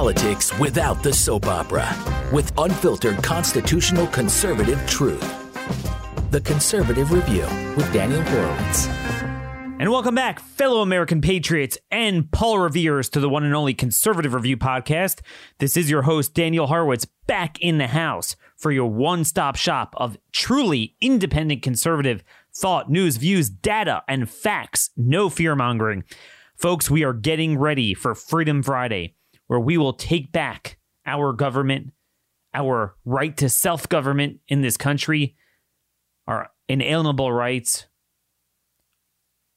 politics without the soap opera with unfiltered constitutional conservative truth. The Conservative Review with Daniel Horowitz. And welcome back, fellow American patriots and Paul Revere's, to the one and only Conservative Review podcast. This is your host, Daniel Horowitz, back in the house for your one stop shop of truly independent conservative thought, news, views, data, and facts. No fear mongering. Folks, we are getting ready for Freedom Friday, where we will take back our government, our right to self government in this country, our inalienable rights,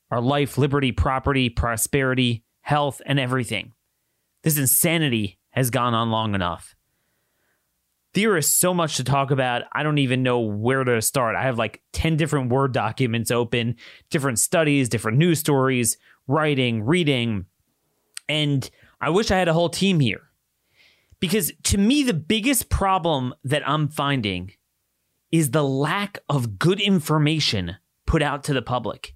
our life, liberty, property, prosperity, health, and everything. This insanity has gone on long enough. There is so much to talk about. I don't even know where to start. I have like 10 different Word documents open, different studies, different news stories, writing, reading. And I wish I had a whole team here. Because to me, the biggest problem that I'm finding is the lack of good information put out to the public.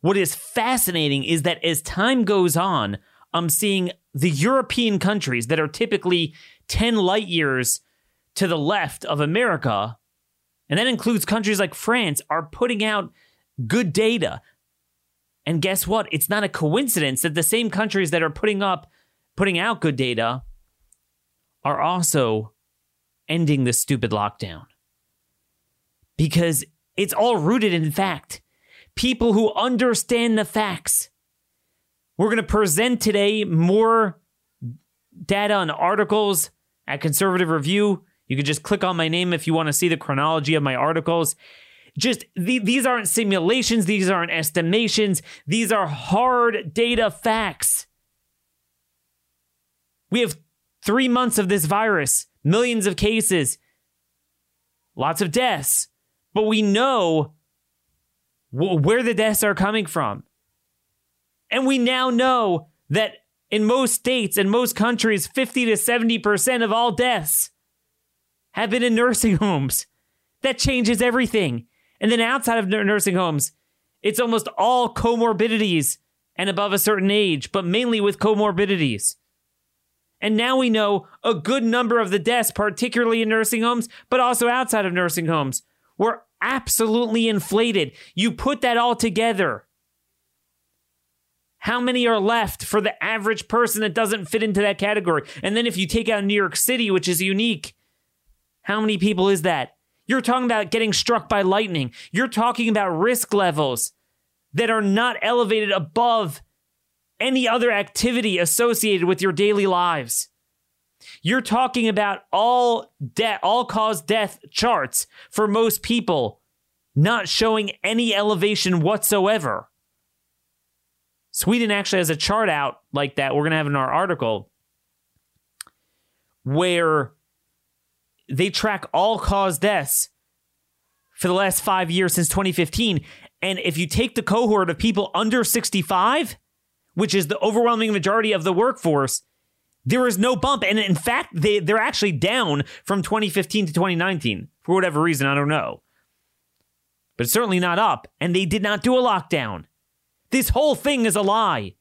What is fascinating is that as time goes on, I'm seeing the European countries that are typically 10 light years to the left of America, and that includes countries like France, are putting out good data. And guess what? It's not a coincidence that the same countries that are putting up putting out good data are also ending the stupid lockdown. Because it's all rooted in fact. People who understand the facts. We're going to present today more data and articles at Conservative Review. You can just click on my name if you want to see the chronology of my articles just the, these aren't simulations, these aren't estimations, these are hard data facts. We have three months of this virus, millions of cases, lots of deaths, but we know where the deaths are coming from. And we now know that in most states and most countries, 50 to 70% of all deaths have been in nursing homes. That changes everything. And then outside of nursing homes, it's almost all comorbidities and above a certain age, but mainly with comorbidities. And now we know a good number of the deaths, particularly in nursing homes, but also outside of nursing homes, were absolutely inflated. You put that all together. How many are left for the average person that doesn't fit into that category? And then if you take out New York City, which is unique, how many people is that? You're talking about getting struck by lightning. You're talking about risk levels that are not elevated above any other activity associated with your daily lives. You're talking about all death, all cause death charts for most people not showing any elevation whatsoever. Sweden actually has a chart out like that. We're going to have in our article where they track all cause deaths for the last five years since 2015. And if you take the cohort of people under 65, which is the overwhelming majority of the workforce, there is no bump. And in fact, they, they're actually down from 2015 to 2019 for whatever reason. I don't know. But it's certainly not up. And they did not do a lockdown. This whole thing is a lie.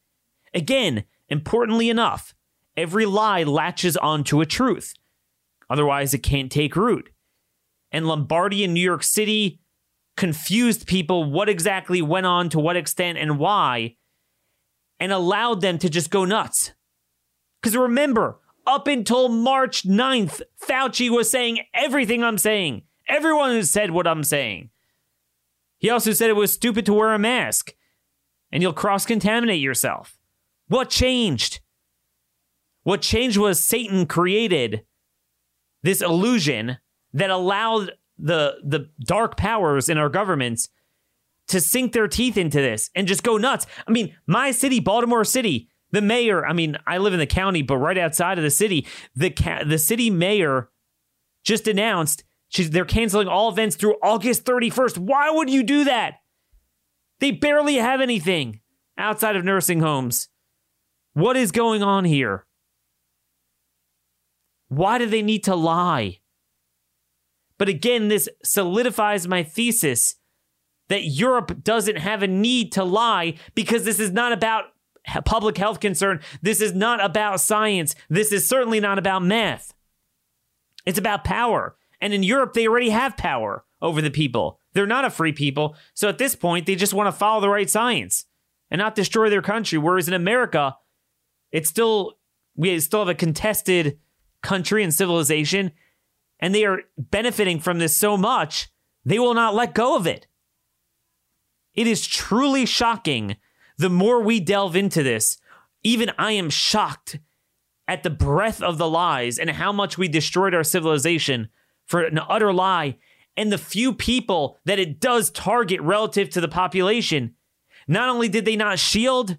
Again, importantly enough, every lie latches onto a truth. Otherwise, it can't take root. And Lombardy in New York City confused people what exactly went on to what extent and why, and allowed them to just go nuts. Because remember, up until March 9th, Fauci was saying everything I'm saying. Everyone has said what I'm saying. He also said it was stupid to wear a mask and you'll cross contaminate yourself. What changed? What changed was Satan created this illusion that allowed the the dark powers in our governments to sink their teeth into this and just go nuts. I mean, my city, Baltimore City, the mayor, I mean, I live in the county, but right outside of the city, the ca- the city mayor just announced she's they're canceling all events through August 31st. Why would you do that? They barely have anything outside of nursing homes. What is going on here? Why do they need to lie? But again, this solidifies my thesis that Europe doesn't have a need to lie because this is not about public health concern. This is not about science. This is certainly not about math. It's about power. And in Europe, they already have power over the people. They're not a free people. So at this point, they just want to follow the right science and not destroy their country. Whereas in America, it's still, we still have a contested country and civilization, and they are benefiting from this so much, they will not let go of it. It is truly shocking. The more we delve into this, even I am shocked at the breadth of the lies and how much we destroyed our civilization for an utter lie and the few people that it does target relative to the population. Not only did they not shield,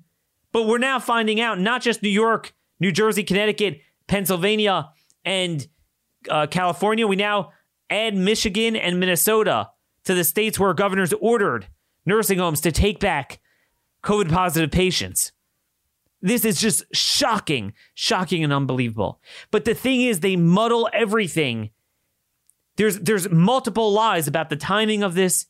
but we're now finding out not just New York, New Jersey, Connecticut, Pennsylvania, and uh, California, we now add Michigan and Minnesota to the states where governors ordered nursing homes to take back COVID positive patients. This is just shocking, shocking and unbelievable. But the thing is, they muddle everything. There's there's multiple lies about the timing of this,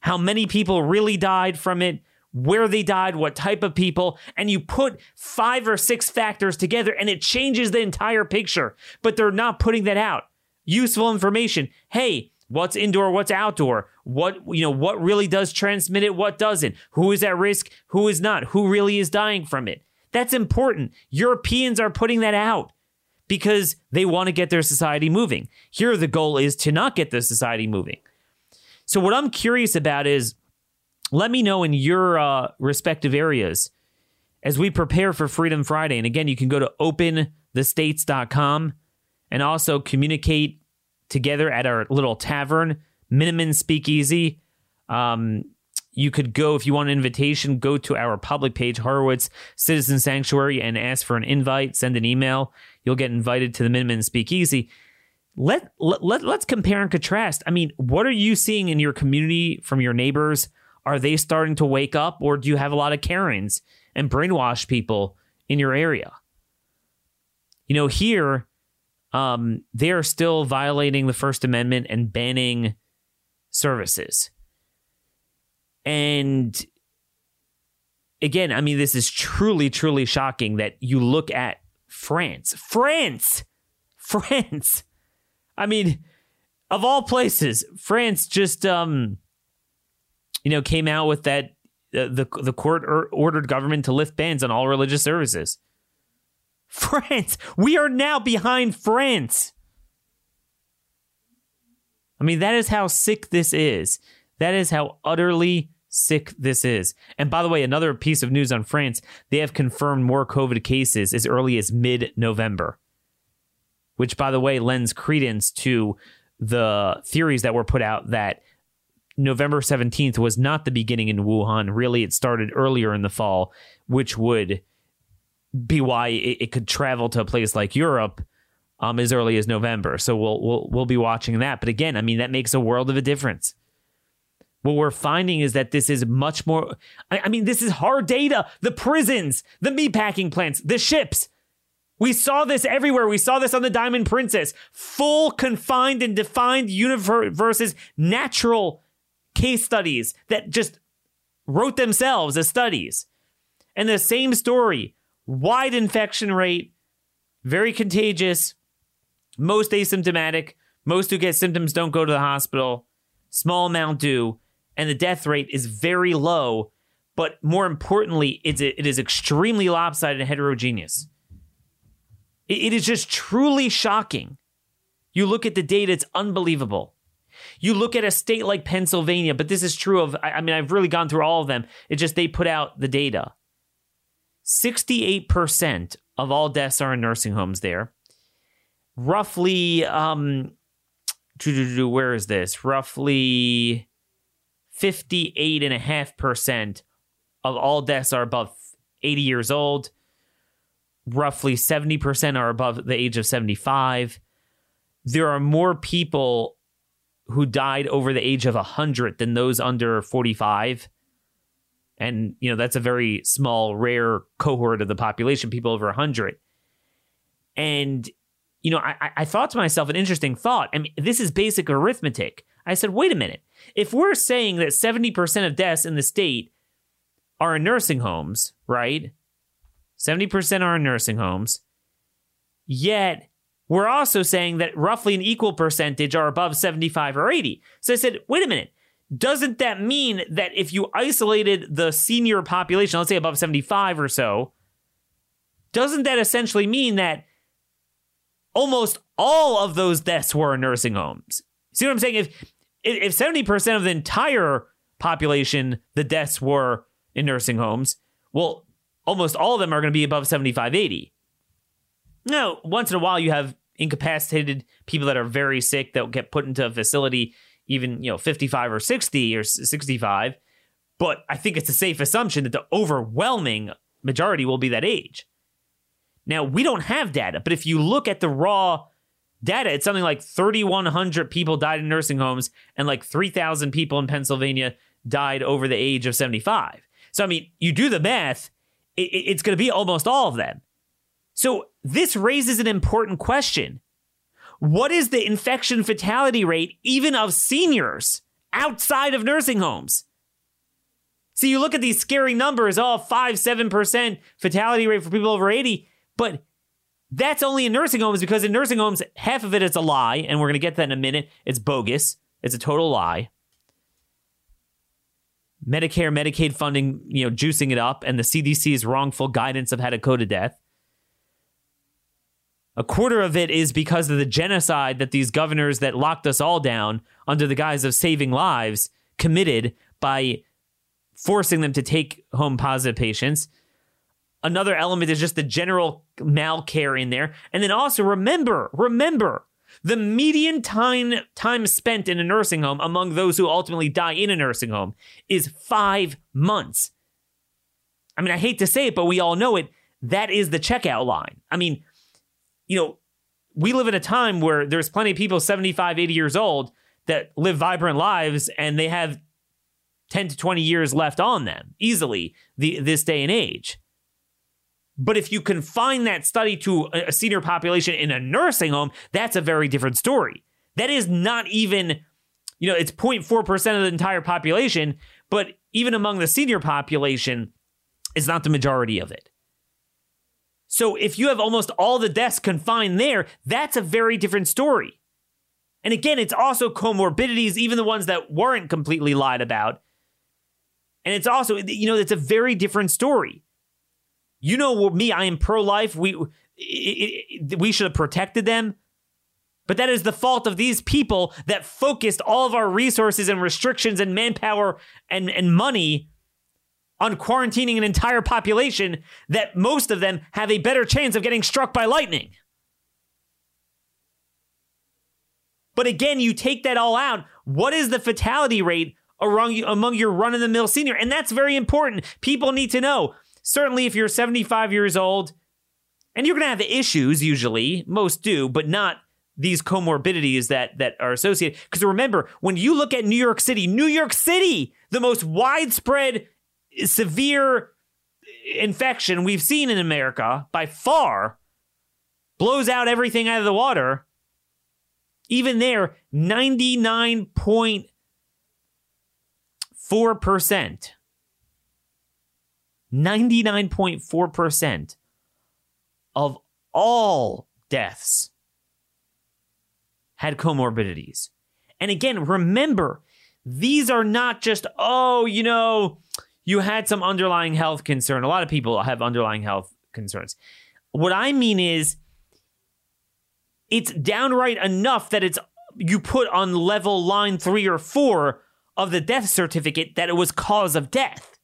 how many people really died from it, where they died, what type of people, and you put five or six factors together and it changes the entire picture. But they're not putting that out. Useful information. Hey, what's indoor, what's outdoor? What you know, what really does transmit it, what doesn't? Who is at risk, who is not? Who really is dying from it? That's important. Europeans are putting that out because they want to get their society moving. Here, the goal is to not get the society moving. So, what I'm curious about is let me know in your uh, respective areas as we prepare for Freedom Friday. And again, you can go to openthestates.com and also communicate together at our little tavern, Minuteman Speakeasy. Um, you could go if you want an invitation go to our public page horowitz citizen sanctuary and ask for an invite send an email you'll get invited to the Minuteman speakeasy let, let, let let's compare and contrast i mean what are you seeing in your community from your neighbors are they starting to wake up or do you have a lot of karens and brainwash people in your area you know here um, they are still violating the first amendment and banning services and again, I mean, this is truly, truly shocking that you look at France. France! France! I mean, of all places, France just, um, you know, came out with that uh, the the court ordered government to lift bans on all religious services. France, we are now behind France. I mean, that is how sick this is. That is how utterly sick this is. And by the way, another piece of news on France they have confirmed more COVID cases as early as mid November, which, by the way, lends credence to the theories that were put out that November 17th was not the beginning in Wuhan. Really, it started earlier in the fall, which would be why it, it could travel to a place like Europe. Um, as early as November, so we'll we'll we'll be watching that. But again, I mean that makes a world of a difference what we're finding is that this is much more I, I, mean this is hard data the prisons the meatpacking plants the ships we saw this everywhere we saw this on the diamond princess full confined and defined universe versus natural case studies that just wrote themselves as studies and the same story wide infection rate very contagious most asymptomatic most who get symptoms don't go to the hospital small amount do and the death rate is very low. But more importantly, it's, it is extremely lopsided and heterogeneous. It, it is just truly shocking. You look at the data, it's unbelievable. You look at a state like Pennsylvania, but this is true of, I mean, I've really gone through all of them. It's just they put out the data. 68% of all deaths are in nursing homes there. Roughly, um, where is this? Roughly 58.5% of all deaths are above 80 years old. Roughly 70% are above the age of 75. There are more people who died over the age of 100 than those under 45. And, you know, that's a very small, rare cohort of the population, people over 100. And, you know, I, I thought to myself an interesting thought. I mean, this is basic arithmetic. I said, wait a minute. If we're saying that 70% of deaths in the state are in nursing homes, right? 70% are in nursing homes. Yet, we're also saying that roughly an equal percentage are above 75 or 80. So I said, wait a minute. Doesn't that mean that if you isolated the senior population, let's say above 75 or so, doesn't that essentially mean that almost all of those deaths were in nursing homes? See what I'm saying? If if 70% of the entire population, the deaths were in nursing homes, well, almost all of them are going to be above 75, 80. Now, once in a while, you have incapacitated people that are very sick that get put into a facility, even, you know, 55 or 60 or 65. But I think it's a safe assumption that the overwhelming majority will be that age. Now, we don't have data, but if you look at the raw data, it's something like 3,100 people died in nursing homes and like 3,000 people in Pennsylvania died over the age of 75. So, I mean, you do the math, it's going to be almost all of them. So, this raises an important question. What is the infection fatality rate, even of seniors outside of nursing homes? See, you look at these scary numbers, oh, 5 7% fatality rate for people over 80. But that's only in nursing homes because in nursing homes, half of it is a lie, and we're going to get that in a minute. It's bogus. It's a total lie. Medicare, Medicaid funding, you know, juicing it up, and the CDC's wrongful guidance of how to code to death. A quarter of it is because of the genocide that these governors that locked us all down under the guise of saving lives committed by forcing them to take home positive patients. Another element is just the general malcare in there. And then also remember, remember, the median time time spent in a nursing home among those who ultimately die in a nursing home is 5 months. I mean, I hate to say it, but we all know it. That is the checkout line. I mean, you know, we live in a time where there's plenty of people 75, 80 years old that live vibrant lives and they have 10 to 20 years left on them easily the, this day and age. But if you confine that study to a senior population in a nursing home, that's a very different story. That is not even, you know, it's 0.4% of the entire population, but even among the senior population, it's not the majority of it. So if you have almost all the deaths confined there, that's a very different story. And again, it's also comorbidities, even the ones that weren't completely lied about. And it's also, you know, it's a very different story. You know me, I am pro-life. We it, it, we should have protected them. But that is the fault of these people that focused all of our resources and restrictions and manpower and, and money on quarantining an entire population that most of them have a better chance of getting struck by lightning. But again, you take that all out. What is the fatality rate among, your run of the mill senior? And that's very important. People need to know certainly if you're 75 years old, and you're going to have issues usually, most do, but not these comorbidities that that are associated. Because remember, when you look at New York City, New York City, the most widespread severe infection we've seen in America by far, blows out everything out of the water. Even there, 99.4% 99.4% of all deaths had comorbidities. And again, remember, these are not just, oh, you know, you had some underlying health concern. A lot of people have underlying health concerns. What I mean is, it's downright enough that it's you put on level line three or four of the death certificate that it was cause of death.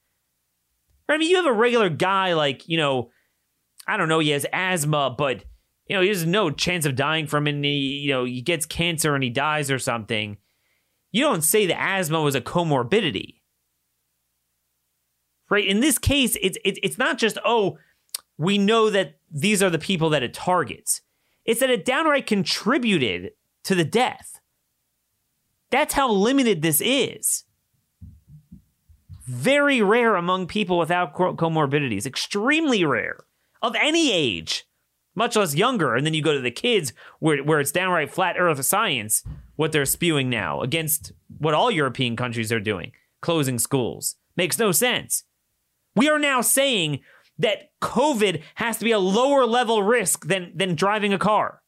I mean, you have a regular guy like, you know, I don't know, he has asthma, but you know, he has no chance of dying from it. You know, he gets cancer and he dies or something. You don't say the asthma was a comorbidity, right? In this case, it's it's not just oh, we know that these are the people that it targets. It's that it downright contributed to the death. That's how limited this is. Very rare among people without comorbidities, extremely rare of any age, much less younger. And then you go to the kids where, where it's downright flat earth science, what they're spewing now against what all European countries are doing, closing schools. Makes no sense. We are now saying that COVID has to be a lower level risk than, than driving a car.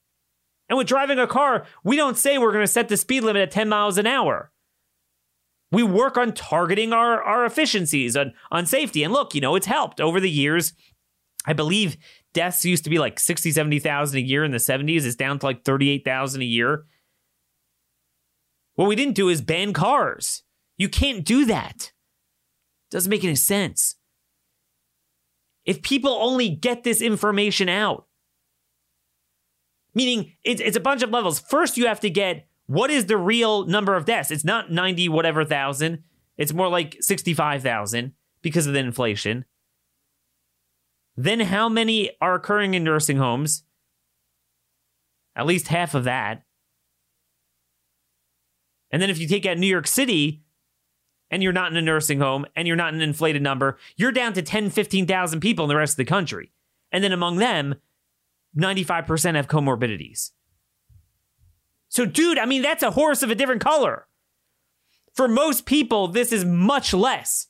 And with driving a car, we don't say we're going to set the speed limit at 10 miles an hour. We work on targeting our, our efficiencies on, on safety. And look, you know, it's helped over the years. I believe deaths used to be like 60, 70,000 a year in the 70s. It's down to like 38,000 a year. What we didn't do is ban cars. You can't do that. Doesn't make any sense. If people only get this information out, meaning it's, it's a bunch of levels. First, you have to get what is the real number of deaths? It's not 90 whatever thousand, it's more like 65,000 because of the inflation. Then, how many are occurring in nursing homes? At least half of that. And then, if you take out New York City, and you're not in a nursing home and you're not an inflated number, you're down to 10, 15,000 people in the rest of the country. And then among them, 95% have comorbidities. So, dude, I mean, that's a horse of a different color. For most people, this is much less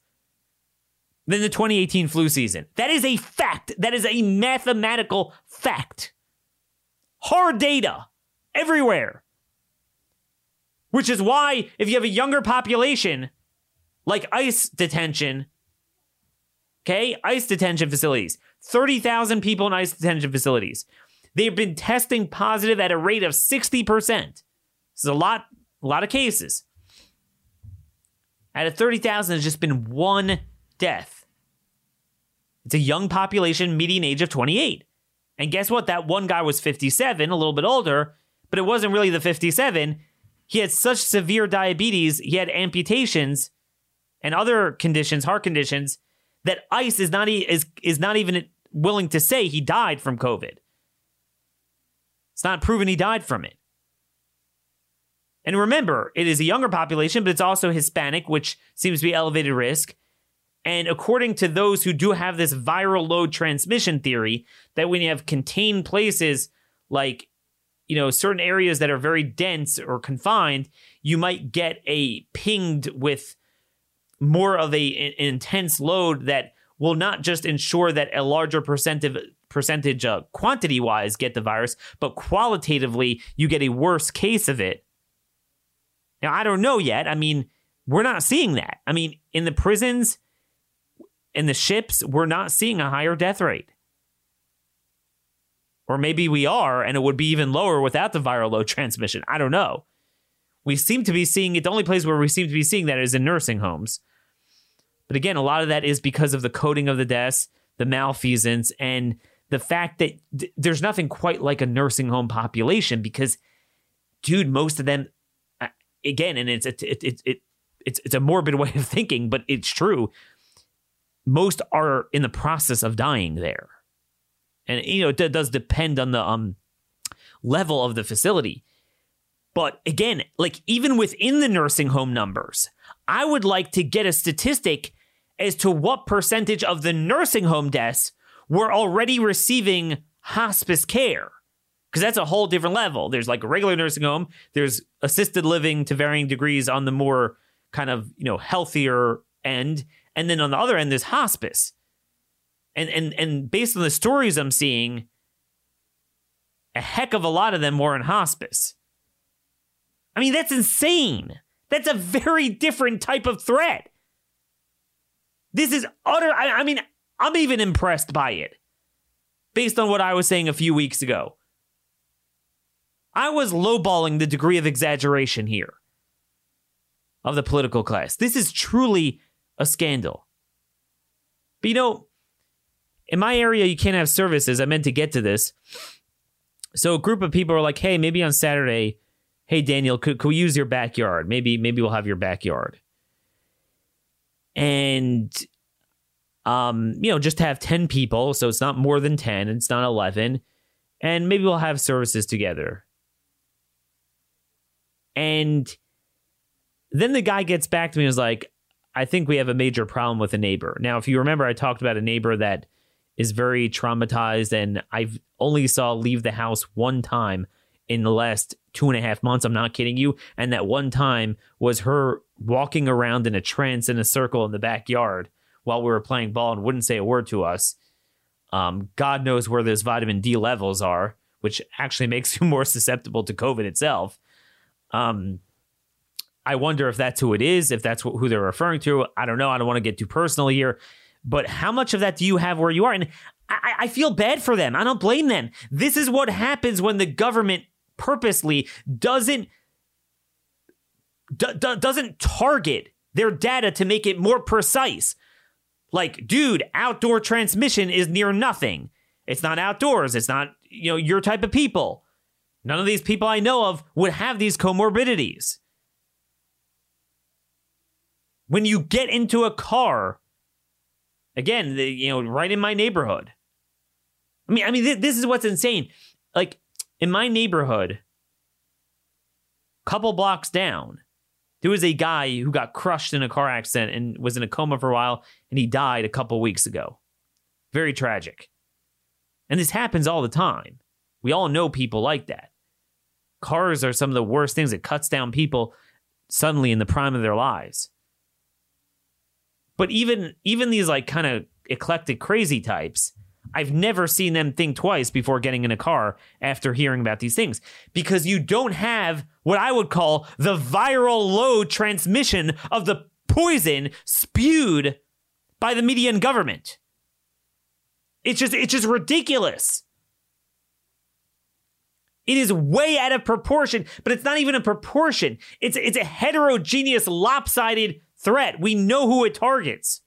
than the 2018 flu season. That is a fact. That is a mathematical fact. Hard data everywhere. Which is why, if you have a younger population, like ICE detention. Okay, ICE detention facilities. 30,000 people in ICE detention facilities. They've been testing positive at a rate of 60%. This is a lot, a lot of cases. Out of 30,000, there's just been one death. It's a young population, median age of 28. And guess what? That one guy was 57, a little bit older, but it wasn't really the 57. He had such severe diabetes, he had amputations and other conditions, heart conditions, that ICE is not is is not even willing to say he died from COVID. It's not proven he died from it. And remember, it is a younger population, but it's also Hispanic, which seems to be elevated risk. And according to those who do have this viral load transmission theory, that when you have contained places like, you know, certain areas that are very dense or confined, you might get a pinged with more of a, an intense load that will not just ensure that a larger percentage percentage uh, quantity wise get the virus, but qualitatively you get a worse case of it. Now I don't know yet. I mean, we're not seeing that. I mean, in the prisons, in the ships, we're not seeing a higher death rate. Or maybe we are, and it would be even lower without the viral load transmission. I don't know we seem to be seeing it. The only place where we seem to be seeing that is in nursing homes. But again, a lot of that is because of the coding of the deaths, the malfeasance, and the fact that th- there's nothing quite like a nursing home population because, dude, most of them, again, and it's it, it, it, it it's it's a morbid way of thinking, but it's true. Most are in the process of dying there, and you know it does depend on the um level of the facility. But again, like even within the nursing home numbers, I would like to get a statistic as to what percentage of the nursing home deaths were already receiving hospice care. Because that's a whole different level. There's like a regular nursing home, there's assisted living to varying degrees on the more kind of, you know, healthier end. And then on the other end, there's hospice. And and and based on the stories I'm seeing, a heck of a lot of them were in hospice. I mean, that's insane. That's a very different type of threat. This is utter. I, I mean, I'm even impressed by it based on what I was saying a few weeks ago. I was lowballing the degree of exaggeration here of the political class. This is truly a scandal. But you know, in my area, you can't have services. I meant to get to this. So a group of people are like, hey, maybe on Saturday, hey Daniel, could, could we use your backyard? Maybe maybe we'll have your backyard. And um, you know, just have 10 people, so it's not more than 10, it's not 11, and maybe we'll have services together. And then the guy gets back to me and was like, I think we have a major problem with a neighbor. Now, if you remember, I talked about a neighbor that is very traumatized and I've only saw leave the house one time in the last two and a half months. I'm not kidding you. And that one time was her walking around in a trance in a circle in the backyard while we were playing ball and wouldn't say a word to us. Um, God knows where those vitamin D levels are, which actually makes you more susceptible to COVID itself. Um, I wonder if that's who it is, if that's who they're referring to. I don't know. I don't want to get too personal here, but how much of that do you have where you are? And I, I feel bad for them. I don't blame them. This is what happens when the government purposely doesn't d- d- doesn't target their data to make it more precise. Like, dude, outdoor transmission is near nothing. It's not outdoors. It's not, you know, your type of people. None of these people I know of would have these comorbidities. When you get into a car, again, the, you know, right in my neighborhood. I mean, I mean, th- this is what's insane. Like in my neighborhood, a couple blocks down, there was a guy who got crushed in a car accident and was in a coma for a while, and he died a couple weeks ago. Very tragic. And this happens all the time. We all know people like that. Cars are some of the worst things. It cuts down people suddenly in the prime of their lives. But even even these like kind of eclectic crazy types, I've never seen them think twice before getting in a car after hearing about these things because you don't have what I would call the viral load transmission of the poison spewed by the media and government. It's just it's just ridiculous. It is way out of proportion, but it's not even a proportion. It's it's a heterogeneous, lopsided threat. We know who it targets.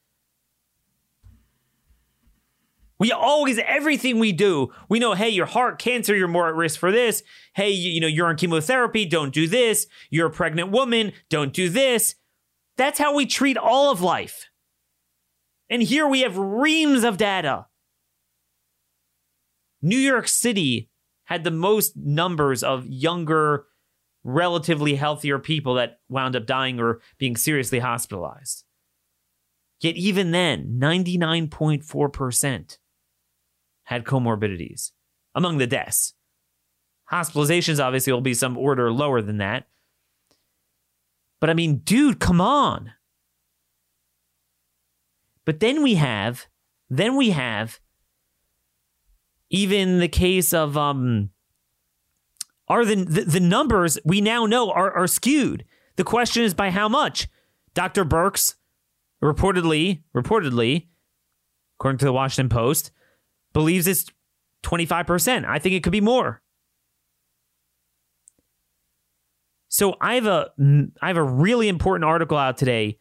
We always, everything we do, we know, hey, your heart cancer, you're more at risk for this. Hey, you, you know, you're on chemotherapy, don't do this. You're a pregnant woman, don't do this. That's how we treat all of life. And here we have reams of data. New York City had the most numbers of younger, relatively healthier people that wound up dying or being seriously hospitalized. Yet, even then, 99.4% had comorbidities among the deaths. Hospitalizations obviously will be some order lower than that. But I mean, dude, come on. But then we have, then we have even the case of um are the the, the numbers we now know are, are skewed. The question is by how much? Dr. Birx reportedly, reportedly, according to the Washington Post, believes it's 25%. I think it could be more. So I have a I have a really important article out today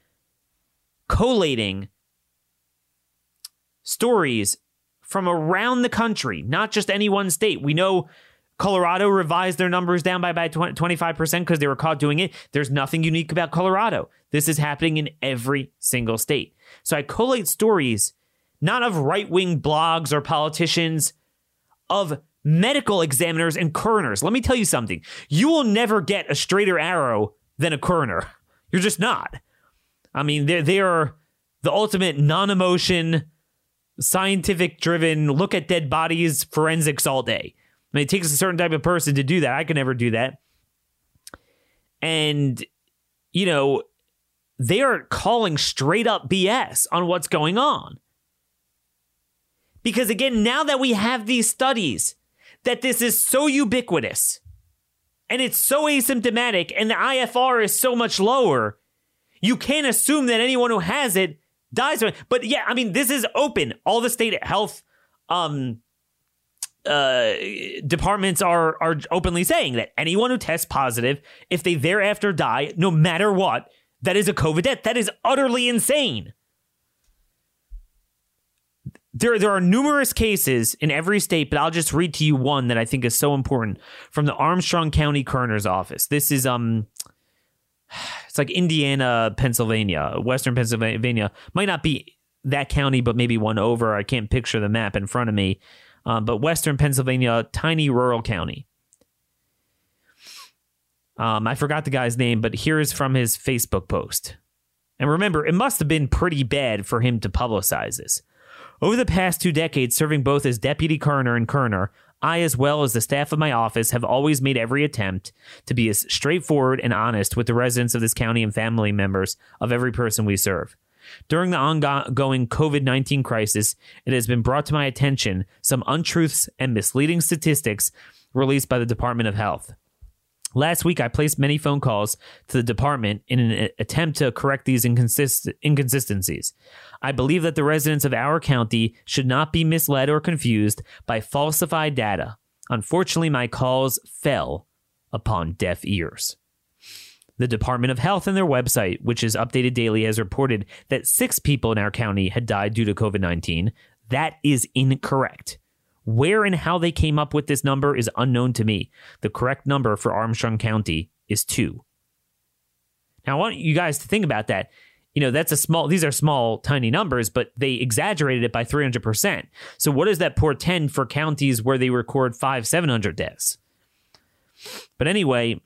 collating stories from around the country, not just any one state. We know Colorado revised their numbers down by about 25% because they were caught doing it. There's nothing unique about Colorado. This is happening in every single state. So I collate stories not of right wing blogs or politicians, of medical examiners and coroners. Let me tell you something you will never get a straighter arrow than a coroner. You're just not. I mean, they're, they are the ultimate non emotion, scientific driven, look at dead bodies forensics all day. I mean, it takes a certain type of person to do that. I could never do that. And, you know, they are calling straight up BS on what's going on. Because again, now that we have these studies, that this is so ubiquitous and it's so asymptomatic and the IFR is so much lower, you can't assume that anyone who has it dies. But yeah, I mean, this is open. All the state health um, uh, departments are are openly saying that anyone who tests positive, if they thereafter die, no matter what, that is a COVID death. That is utterly insane there there are numerous cases in every state, but I'll just read to you one that I think is so important from the Armstrong County coroner's office. This is um it's like Indiana, Pennsylvania, Western Pennsylvania. Might not be that county, but maybe one over. I can't picture the map in front of me. Um, but Western Pennsylvania, tiny rural county. Um, I forgot the guy's name, but here's from his Facebook post. And remember, it must have been pretty bad for him to publicize this. Over the past two decades, serving both as deputy coroner and coroner, I, as well as the staff of my office, have always made every attempt to be as straightforward and honest with the residents of this county and family members of every person we serve. During the ongoing COVID 19 crisis, it has been brought to my attention some untruths and misleading statistics released by the Department of Health. Last week, I placed many phone calls to the department in an attempt to correct these inconsist- inconsistencies. I believe that the residents of our county should not be misled or confused by falsified data. Unfortunately, my calls fell upon deaf ears. The Department of Health and their website, which is updated daily, has reported that six people in our county had died due to COVID 19. That is incorrect. Where and how they came up with this number is unknown to me. The correct number for Armstrong County is two. Now, I want you guys to think about that. You know, that's a small, these are small, tiny numbers, but they exaggerated it by 300%. So, what does that portend for counties where they record five, 700 deaths? But anyway,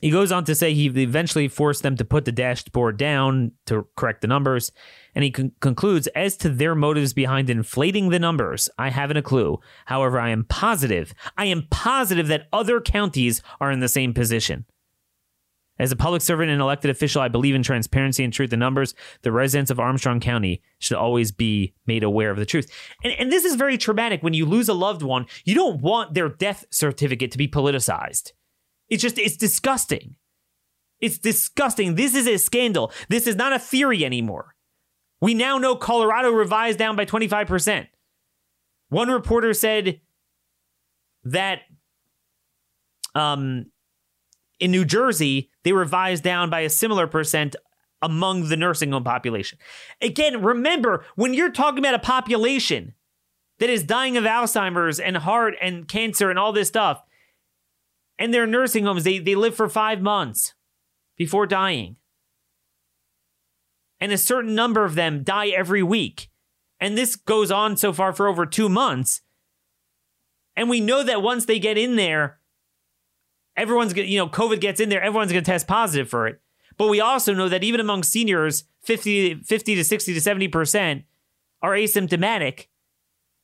he goes on to say he eventually forced them to put the dashboard down to correct the numbers. And he con- concludes as to their motives behind inflating the numbers, I haven't a clue. However, I am positive, I am positive that other counties are in the same position. As a public servant and elected official, I believe in transparency and truth in numbers. The residents of Armstrong County should always be made aware of the truth. And, and this is very traumatic. When you lose a loved one, you don't want their death certificate to be politicized. It's just, it's disgusting. It's disgusting. This is a scandal. This is not a theory anymore. We now know Colorado revised down by 25%. One reporter said that um, in New Jersey, they revised down by a similar percent among the nursing home population. Again, remember, when you're talking about a population that is dying of Alzheimer's and heart and cancer and all this stuff, and their nursing homes, they, they live for five months before dying. And a certain number of them die every week. And this goes on so far for over two months. And we know that once they get in there, everyone's going to, you know, COVID gets in there, everyone's going to test positive for it. But we also know that even among seniors, 50, 50 to 60 to 70% are asymptomatic.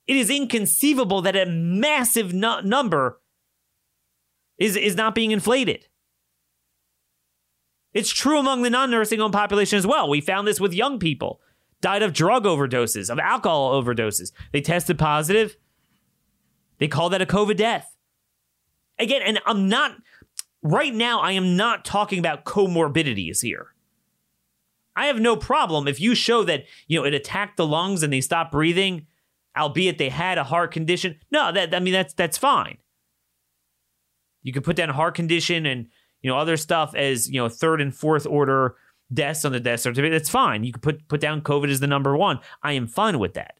It is inconceivable that a massive number is, is not being inflated. It's true among the non nursing home population as well. We found this with young people died of drug overdoses, of alcohol overdoses. They tested positive. They call that a COVID death. Again, and I'm not, right now, I am not talking about comorbidities here. I have no problem if you show that, you know, it attacked the lungs and they stopped breathing, albeit they had a heart condition. No, that I mean that's that's fine. You can put down heart condition and you know other stuff as you know third and fourth order deaths on the death certificate. That's fine. You can put put down COVID as the number one. I am fine with that.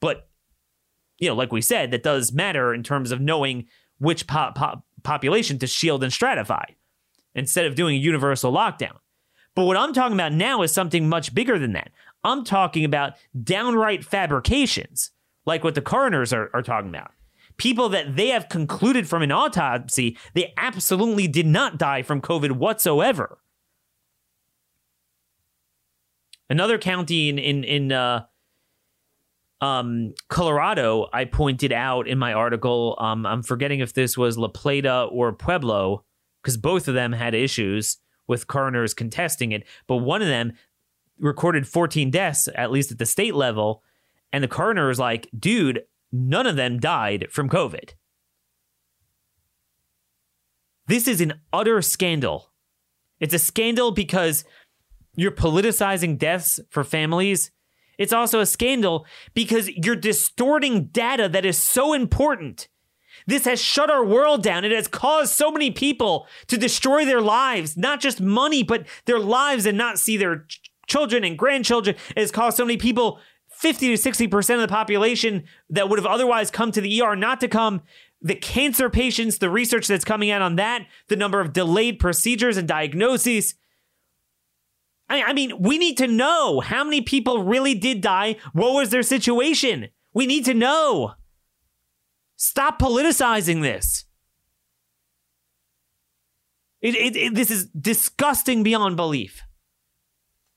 But you know, like we said, that does matter in terms of knowing which pop, pop, population to shield and stratify instead of doing a universal lockdown. But what I'm talking about now is something much bigger than that. I'm talking about downright fabrications, like what the coroners are, are talking about people that they have concluded from an autopsy they absolutely did not die from COVID whatsoever. Another county in in in uh, um, Colorado, I pointed out in my article. Um, I'm forgetting if this was La Plata or Pueblo, because both of them had issues with coroners contesting it. But one of them recorded 14 deaths, at least at the state level, and the coroner was like, "Dude, none of them died from COVID. This is an utter scandal. It's a scandal because you're politicizing deaths for families. It's also a scandal because you're distorting data that is so important. This has shut our world down. It has caused so many people to destroy their lives, not just money, but their lives and not see their ch- children and grandchildren. It has caused so many people 50 to 60% of the population that would have otherwise come to the ER not to come. The cancer patients, the research that's coming out on that, the number of delayed procedures and diagnoses. I, mean, we need to know how many people really did die. What was their situation? We need to know. Stop politicizing this. It, it, it, this is disgusting beyond belief.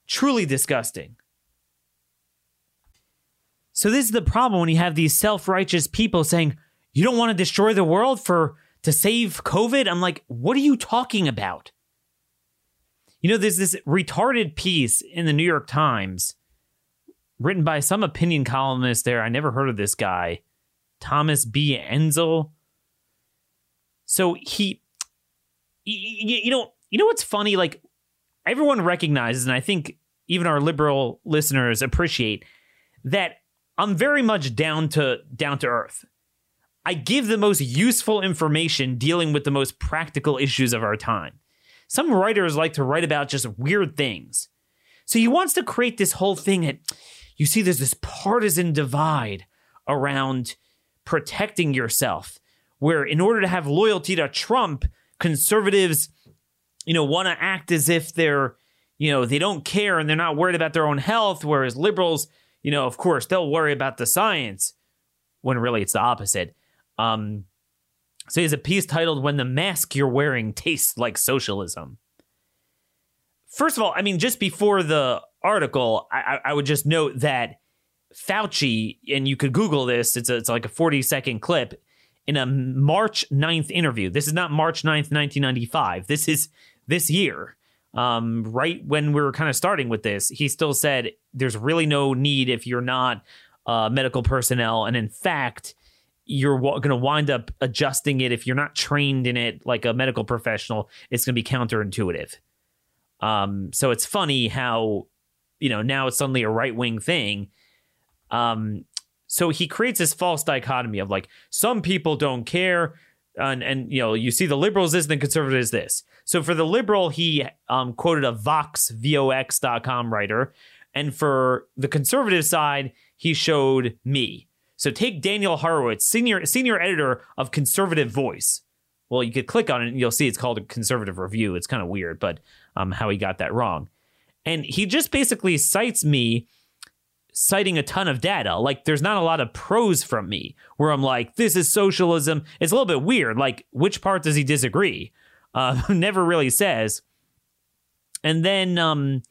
Truly disgusting. So this is the problem when you have these self-righteous people saying, "You don't want to destroy the world for to save COVID?" I'm like, "What are you talking about?" You know, there's this retarded piece in the New York Times written by some opinion columnist there. I never heard of this guy, Thomas B. Edsall. So he, you know, you know what's funny? Like everyone recognizes, and I think even our liberal listeners appreciate that I'm very much down to down to earth. I give the most useful information dealing with the most practical issues of our time. Some writers like to write about just weird things. So he wants to create this whole thing that you see there's this partisan divide around protecting yourself, where in order to have loyalty to Trump, conservatives, you know, want to act as if they're, you know, they don't care and they're not worried about their own health, whereas liberals, you know, of course, they'll worry about the science when really it's the opposite. Um, so he has a piece titled When the Mask You're Wearing Tastes Like Socialism. First of all, I mean, just before the article, I, I would just note that Fauci, and you could Google this, it's, a, it's like a 40 second clip in a March 9th interview. This is not March 9th, 1995. This is this year. Um, right when we were kind of starting with this, he still said there's really no need if you're not uh, medical personnel. And in fact, you're w- going to wind up adjusting it if you're not trained in it like a medical professional. It's going to be counterintuitive. Um, so it's funny how, you know, now it's suddenly a right wing thing. Um, so he creates this false dichotomy of like some people don't care, and and you know you see the liberals this, then conservatives this. So for the liberal, he um, quoted a Vox Vox.com writer, and for the conservative side, he showed me. So take Daniel Horowitz, senior senior editor of Conservative Voice. Well, you could click on it and you'll see it's called a conservative review. It's kind of weird, but um, how he got that wrong. And he just basically cites me citing a ton of data. Like there's not a lot of prose from me where I'm like, this is socialism. It's a little bit weird. Like, which part does he disagree? Uh, never really says. And then, um,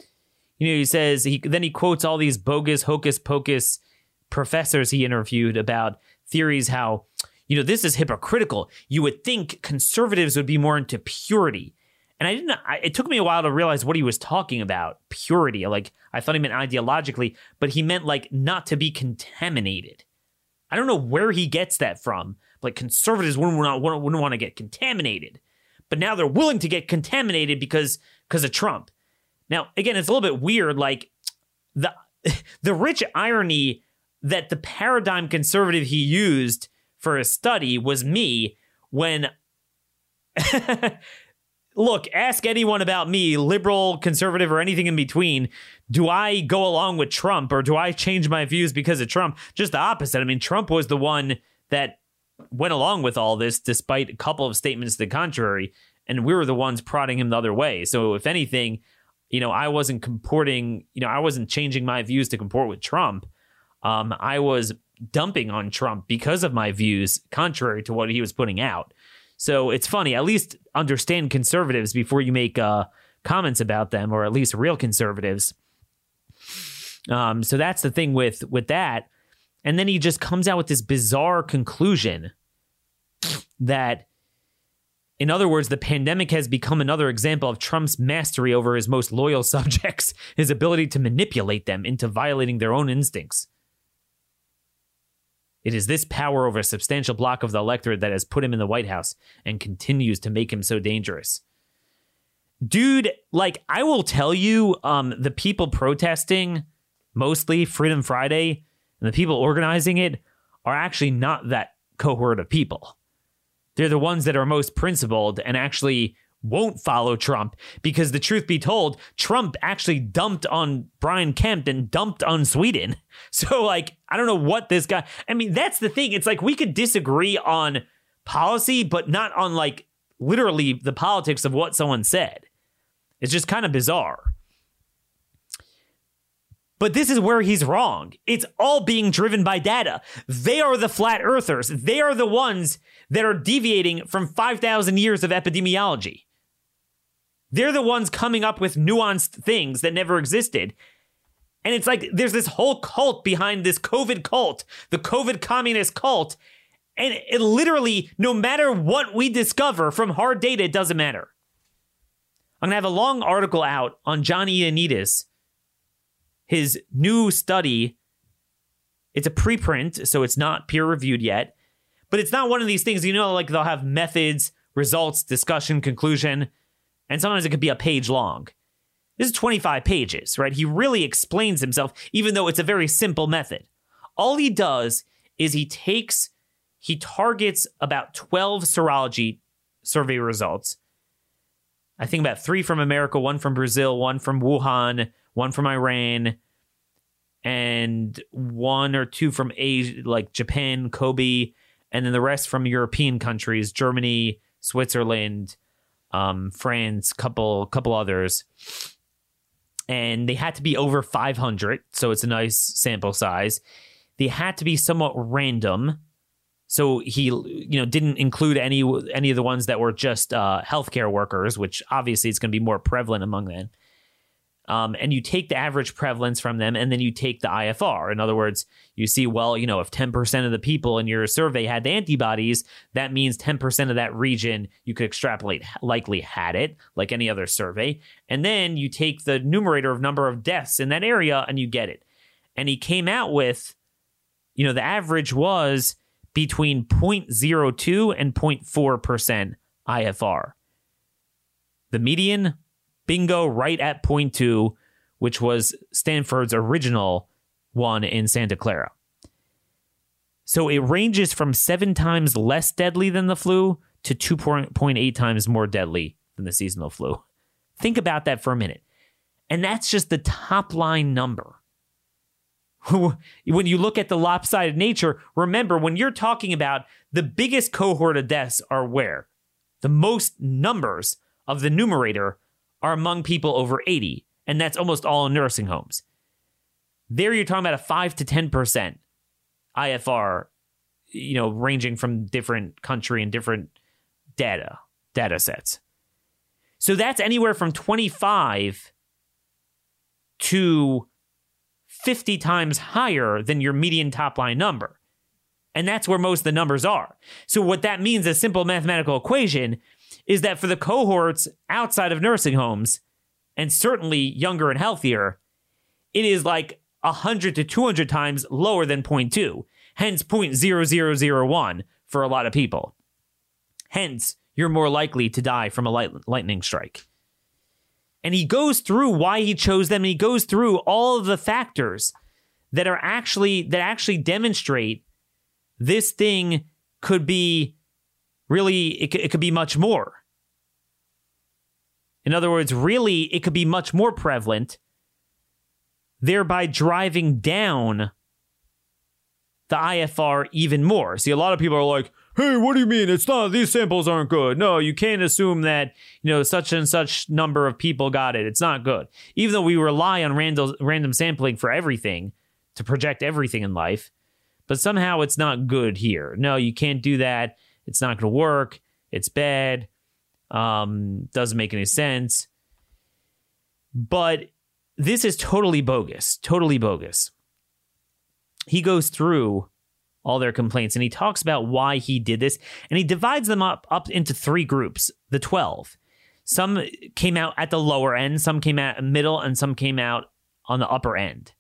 you know, he says he then he quotes all these bogus hocus pocus professors he interviewed about theories how, you know, this is hypocritical. You would think conservatives would be more into purity. And I didn't, I, it took me a while to realize what he was talking about purity. Like, I thought he meant ideologically, but he meant like not to be contaminated. I don't know where he gets that from. Like, conservatives wouldn't, wouldn't, wouldn't want to get contaminated. But now they're willing to get contaminated because because of Trump. Now, again, it's a little bit weird. Like the the rich irony that the paradigm conservative he used for his study was me when look ask anyone about me liberal conservative or anything in between do i go along with trump or do i change my views because of trump just the opposite i mean trump was the one that went along with all this despite a couple of statements to the contrary and we were the ones prodding him the other way so if anything you know i wasn't comporting you know i wasn't changing my views to comport with trump um, I was dumping on Trump because of my views, contrary to what he was putting out. So it's funny. At least understand conservatives before you make uh, comments about them, or at least real conservatives. Um, so that's the thing with with that. And then he just comes out with this bizarre conclusion that, in other words, the pandemic has become another example of Trump's mastery over his most loyal subjects, his ability to manipulate them into violating their own instincts. It is this power over a substantial block of the electorate that has put him in the White House and continues to make him so dangerous. Dude, like I will tell you, um, the people protesting, mostly Freedom Friday, and the people organizing it are actually not that cohort of people. They're the ones that are most principled and actually won't follow Trump because the truth be told, Trump actually dumped on Brian Kemp and dumped on Sweden. So, like, I don't know what this guy, I mean, that's the thing. It's like we could disagree on policy, but not on like literally the politics of what someone said. It's just kind of bizarre. But this is where he's wrong. It's all being driven by data. They are the flat earthers. They are the ones that are deviating from 5,000 years of epidemiology. They're the ones coming up with nuanced things that never existed. And it's like there's this whole cult behind this COVID cult, the COVID communist cult. And it literally, no matter what we discover from hard data, it doesn't matter. I'm going to have a long article out on John Ioannidis, his new study. It's a preprint, so it's not peer reviewed yet, but it's not one of these things, you know, like they'll have methods, results, discussion, conclusion, and sometimes it could be a page long. This is 25 pages, right? He really explains himself, even though it's a very simple method. All he does is he takes, he targets about 12 serology survey results. I think about three from America, one from Brazil, one from Wuhan, one from Iran, and one or two from Asia, like Japan, Kobe, and then the rest from European countries, Germany, Switzerland, um, France, couple couple others and they had to be over 500, so it's a nice sample size. They had to be somewhat random, so he you know didn't include any any of the ones that were just uh, healthcare workers, which obviously is going to be more prevalent among them. Um, and you take the average prevalence from them, and then you take the IFR. In other words, you see, well, you know, if 10% of the people in your survey had the antibodies, that means 10% of that region you could extrapolate likely had it, like any other survey. And then you take the numerator of number of deaths in that area and you get it. And he came out with, you know, the average was between 0.02 and 0.4% IFR. The median bingo right at point two, which was Stanford's original one in Santa Clara. So it ranges from seven times less deadly than the flu to 2.8 times more deadly than the seasonal flu. Think about that for a minute. And that's just the top line number. when you look at the lopsided nature, remember when you're talking about the biggest cohort of deaths are where? The most numbers of the numerator are among people over 80, and that's almost all in nursing homes. There you're talking about a 5 to 10% IFR, you know, ranging from different country and different data, data sets. So that's anywhere from 25 to 50 times higher than your median top line number. And that's where most of the numbers are. So what that means, a simple mathematical equation, is that for the cohorts outside of nursing homes, and certainly younger and healthier, it is like 100 to 200 times lower than 0.2, hence 0.0001 for a lot of people. Hence, you're more likely to die from a light, lightning strike. And he goes through why he chose them, and he goes through all of the factors that are actually that actually demonstrate this thing could be really it, it could be much more. In other words, really, it could be much more prevalent, thereby driving down the IFR even more. See, a lot of people are like, hey, what do you mean? It's not, these samples aren't good. No, you can't assume that, you know, such and such number of people got it. It's not good. Even though we rely on random, random sampling for everything to project everything in life, but somehow it's not good here. No, you can't do that. It's not going to work. It's bad. Um, doesn't make any sense. But this is totally bogus. Totally bogus. He goes through all their complaints and he talks about why he did this and he divides them up up into three groups the 12 some came out at the lower end some came out middle and some came out on the upper end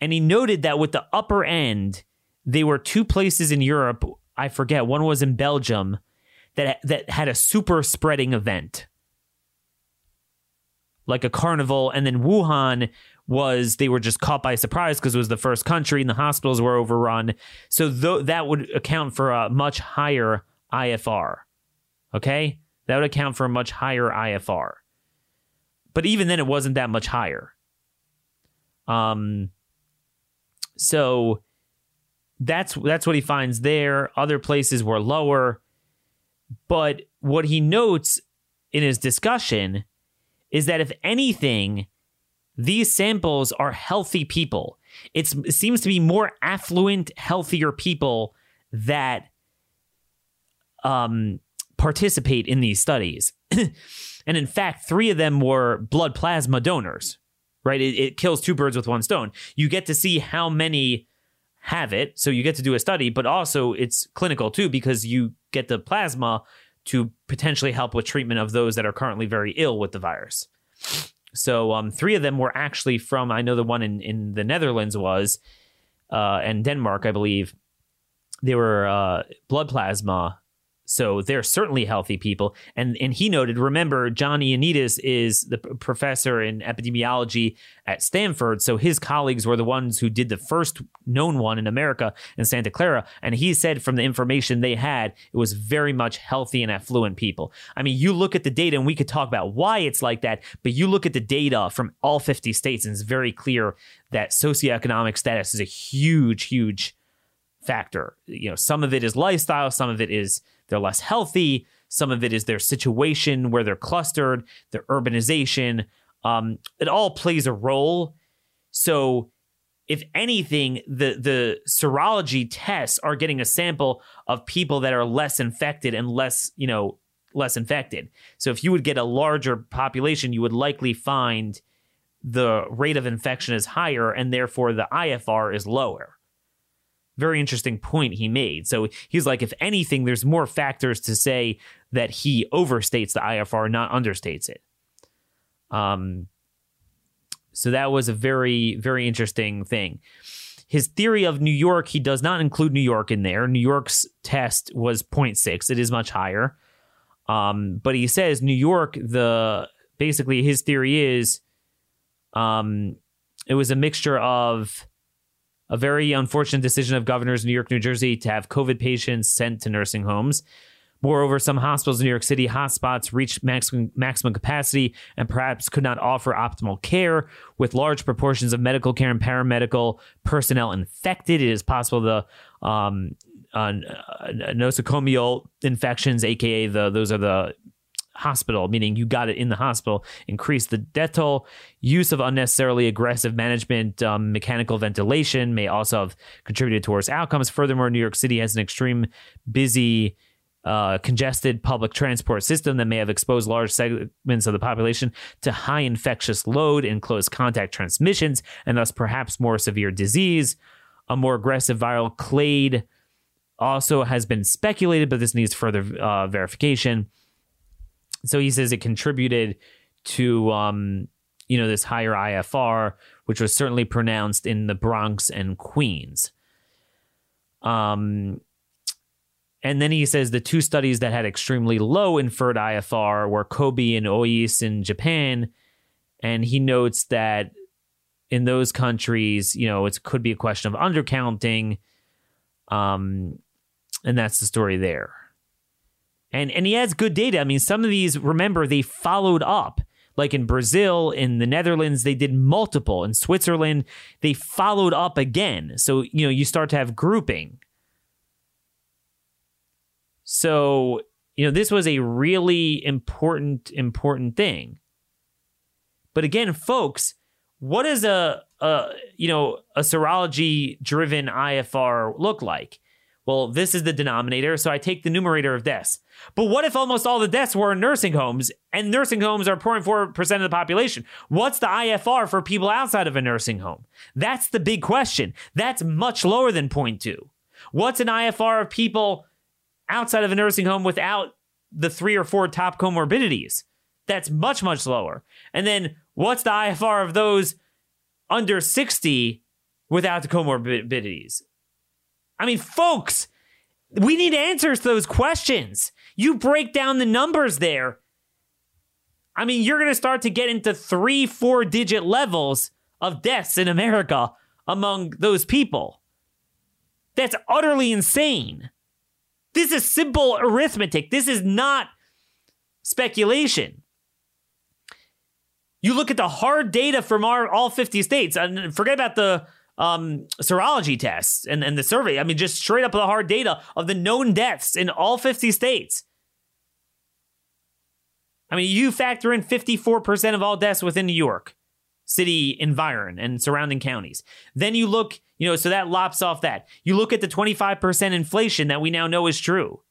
and he noted that with the upper end they were two places in europe I forget, one was in Belgium that that had a super spreading event. Like a carnival and then Wuhan was they were just caught by surprise because it was the first country and the hospitals were overrun. So th- that would account for a much higher IFR. Okay? That would account for a much higher IFR. But even then it wasn't that much higher. Um so that's that's what he finds there. Other places were lower. But what he notes in his discussion is that if anything, these samples are healthy people. It's, it seems to be more affluent, healthier people that um, participate in these studies. and in fact, three of them were blood plasma donors, right? It, it kills two birds with one stone. You get to see how many have it, so you get to do a study, but also it's clinical too because you get the plasma to potentially help with treatment of those that are currently very ill with the virus. So um, three of them were actually from, I know the one in, in the Netherlands was, uh, and Denmark, I believe. They were uh, blood plasma so they're certainly healthy people. And and he noted, remember, John Ioannidis is the professor in epidemiology at Stanford. So his colleagues were the ones who did the first known one in America in Santa Clara. And he said from the information they had, it was very much healthy and affluent people. I mean, you look at the data and we could talk about why it's like that, but you look at the data from all 50 states and it's very clear that socioeconomic status is a huge, huge factor. You know, some of it is lifestyle, some of it is they're less healthy. Some of it is their situation where they're clustered, their urbanization. Um, it all plays a role. So, if anything, the the serology tests are getting a sample of people that are less infected and less, you know, less infected. So, if you would get a larger population, you would likely find the rate of infection is higher, and therefore the IFR is lower very interesting point he made. So he's like, if anything, there's more factors to say that he overstates the IFR, not understates it. Um, so that was a very, very interesting thing. His theory of New York, he does not include New York in there. New York's test was 0.6. It is much higher. Um, but he says New York, the basically his theory is um, it was a mixture of a very unfortunate decision of governors in New York, New Jersey to have COVID patients sent to nursing homes. Moreover, some hospitals in New York City hotspots reached maximum, maximum capacity and perhaps could not offer optimal care. With large proportions of medical care and paramedical personnel infected, it is possible the um, uh, nosocomial infections, aka the those are the hospital, meaning you got it in the hospital, increase the death toll. Use of unnecessarily aggressive management, um, mechanical ventilation may also have contributed towards outcomes. Furthermore, New York City has an extreme busy, uh, congested public transport system that may have exposed large segments of the population to high infectious load and close contact transmissions, and thus perhaps more severe disease. A more aggressive viral clade also has been speculated, but this needs further uh, verification. So he says it contributed to um, you know this higher IFR, which was certainly pronounced in the Bronx and Queens. Um, and then he says the two studies that had extremely low inferred IFR were Kobe and OIS in Japan, and he notes that in those countries, you know, it could be a question of undercounting, um, and that's the story there. And and he has good data. I mean, some of these, remember, they followed up. Like in Brazil, in the Netherlands, they did multiple. In Switzerland, they followed up again. So, you know, you start to have grouping. So, you know, this was a really important, important thing. But again, folks, what does a, a you know a serology driven IFR look like? Well, this is the denominator, so I take the numerator of deaths. But what if almost all the deaths were in nursing homes and nursing homes are 0.4% of the population? What's the IFR for people outside of a nursing home? That's the big question. That's much lower than 0.2. What's an IFR of people outside of a nursing home without the three or four top comorbidities? That's much, much lower. And then what's the IFR of those under 60 without the comorbidities? I mean, folks, we need answers to those questions. You break down the numbers there. I mean, you're going to start to get into three, four digit levels of deaths in America among those people. That's utterly insane. This is simple arithmetic. This is not speculation. You look at the hard data from our all 50 states, and forget about the um, serology tests and, and the survey. I mean, just straight up the hard data of the known deaths in all 50 states. I mean, you factor in 54% of all deaths within New York City environ and surrounding counties. Then you look, you know, so that lops off that. You look at the 25% inflation that we now know is true.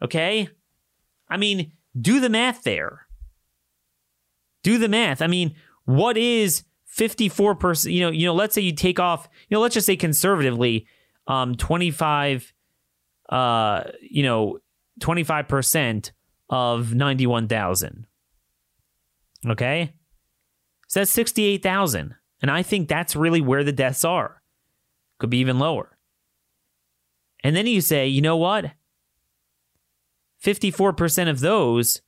Okay? I mean, do the math there. Do the math. I mean, what is 54%, you know, you know, let's say you take off, you know, let's just say conservatively, um, 25, uh, you know, 25% of 91,000. Okay? So that's 68,000. And I think that's really where the deaths are. Could be even lower. And then you say, you know what? 54% of those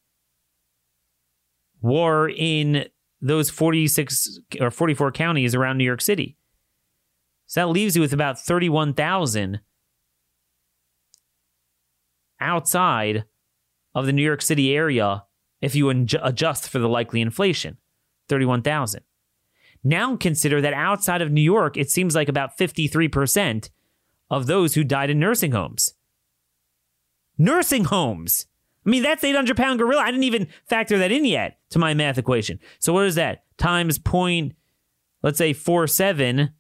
were in those 46 or 44 counties around New York City. So that leaves you with about 31,000 outside of the New York City area if you adjust for the likely inflation 31,000. Now consider that outside of New York, it seems like about 53% of those who died in nursing homes. Nursing homes. I mean, that's 800 pound gorilla. I didn't even factor that in yet to my math equation. So what is that? Times point, let's say 47,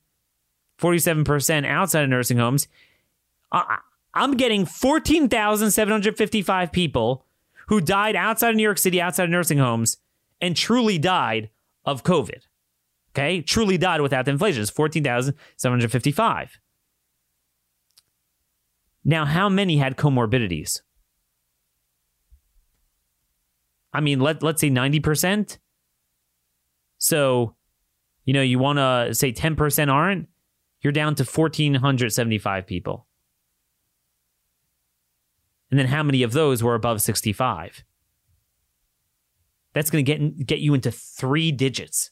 47% outside of nursing homes. I'm getting 14,755 people who died outside of New York City, outside of nursing homes, and truly died of COVID. Okay, truly died without the inflation. It's 14,755. Now, how many had comorbidities? I mean, let, let's say 90%. So, you know, you want to say 10% aren't, you're down to 1,475 people. And then how many of those were above 65? That's going to get get you into three digits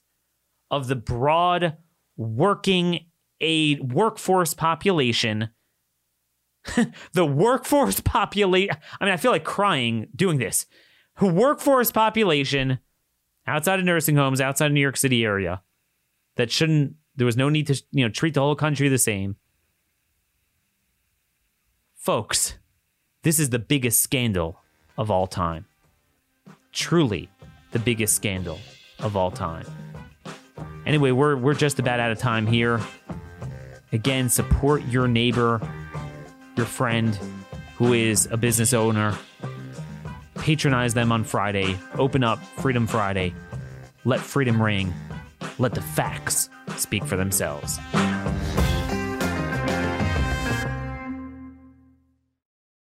of the broad working aid workforce population. the workforce population. I mean, I feel like crying doing this. Who workforce population outside of nursing homes, outside of New York City area, that shouldn't. There was no need to, you know, treat the whole country the same. Folks, this is the biggest scandal of all time. Truly the biggest scandal of all time. Anyway, we're, we're just about out of time here. Again, support your neighbor, your friend who is a business owner. Patronize them on Friday. Open up Freedom Friday. Let freedom ring. Let the facts speak for themselves.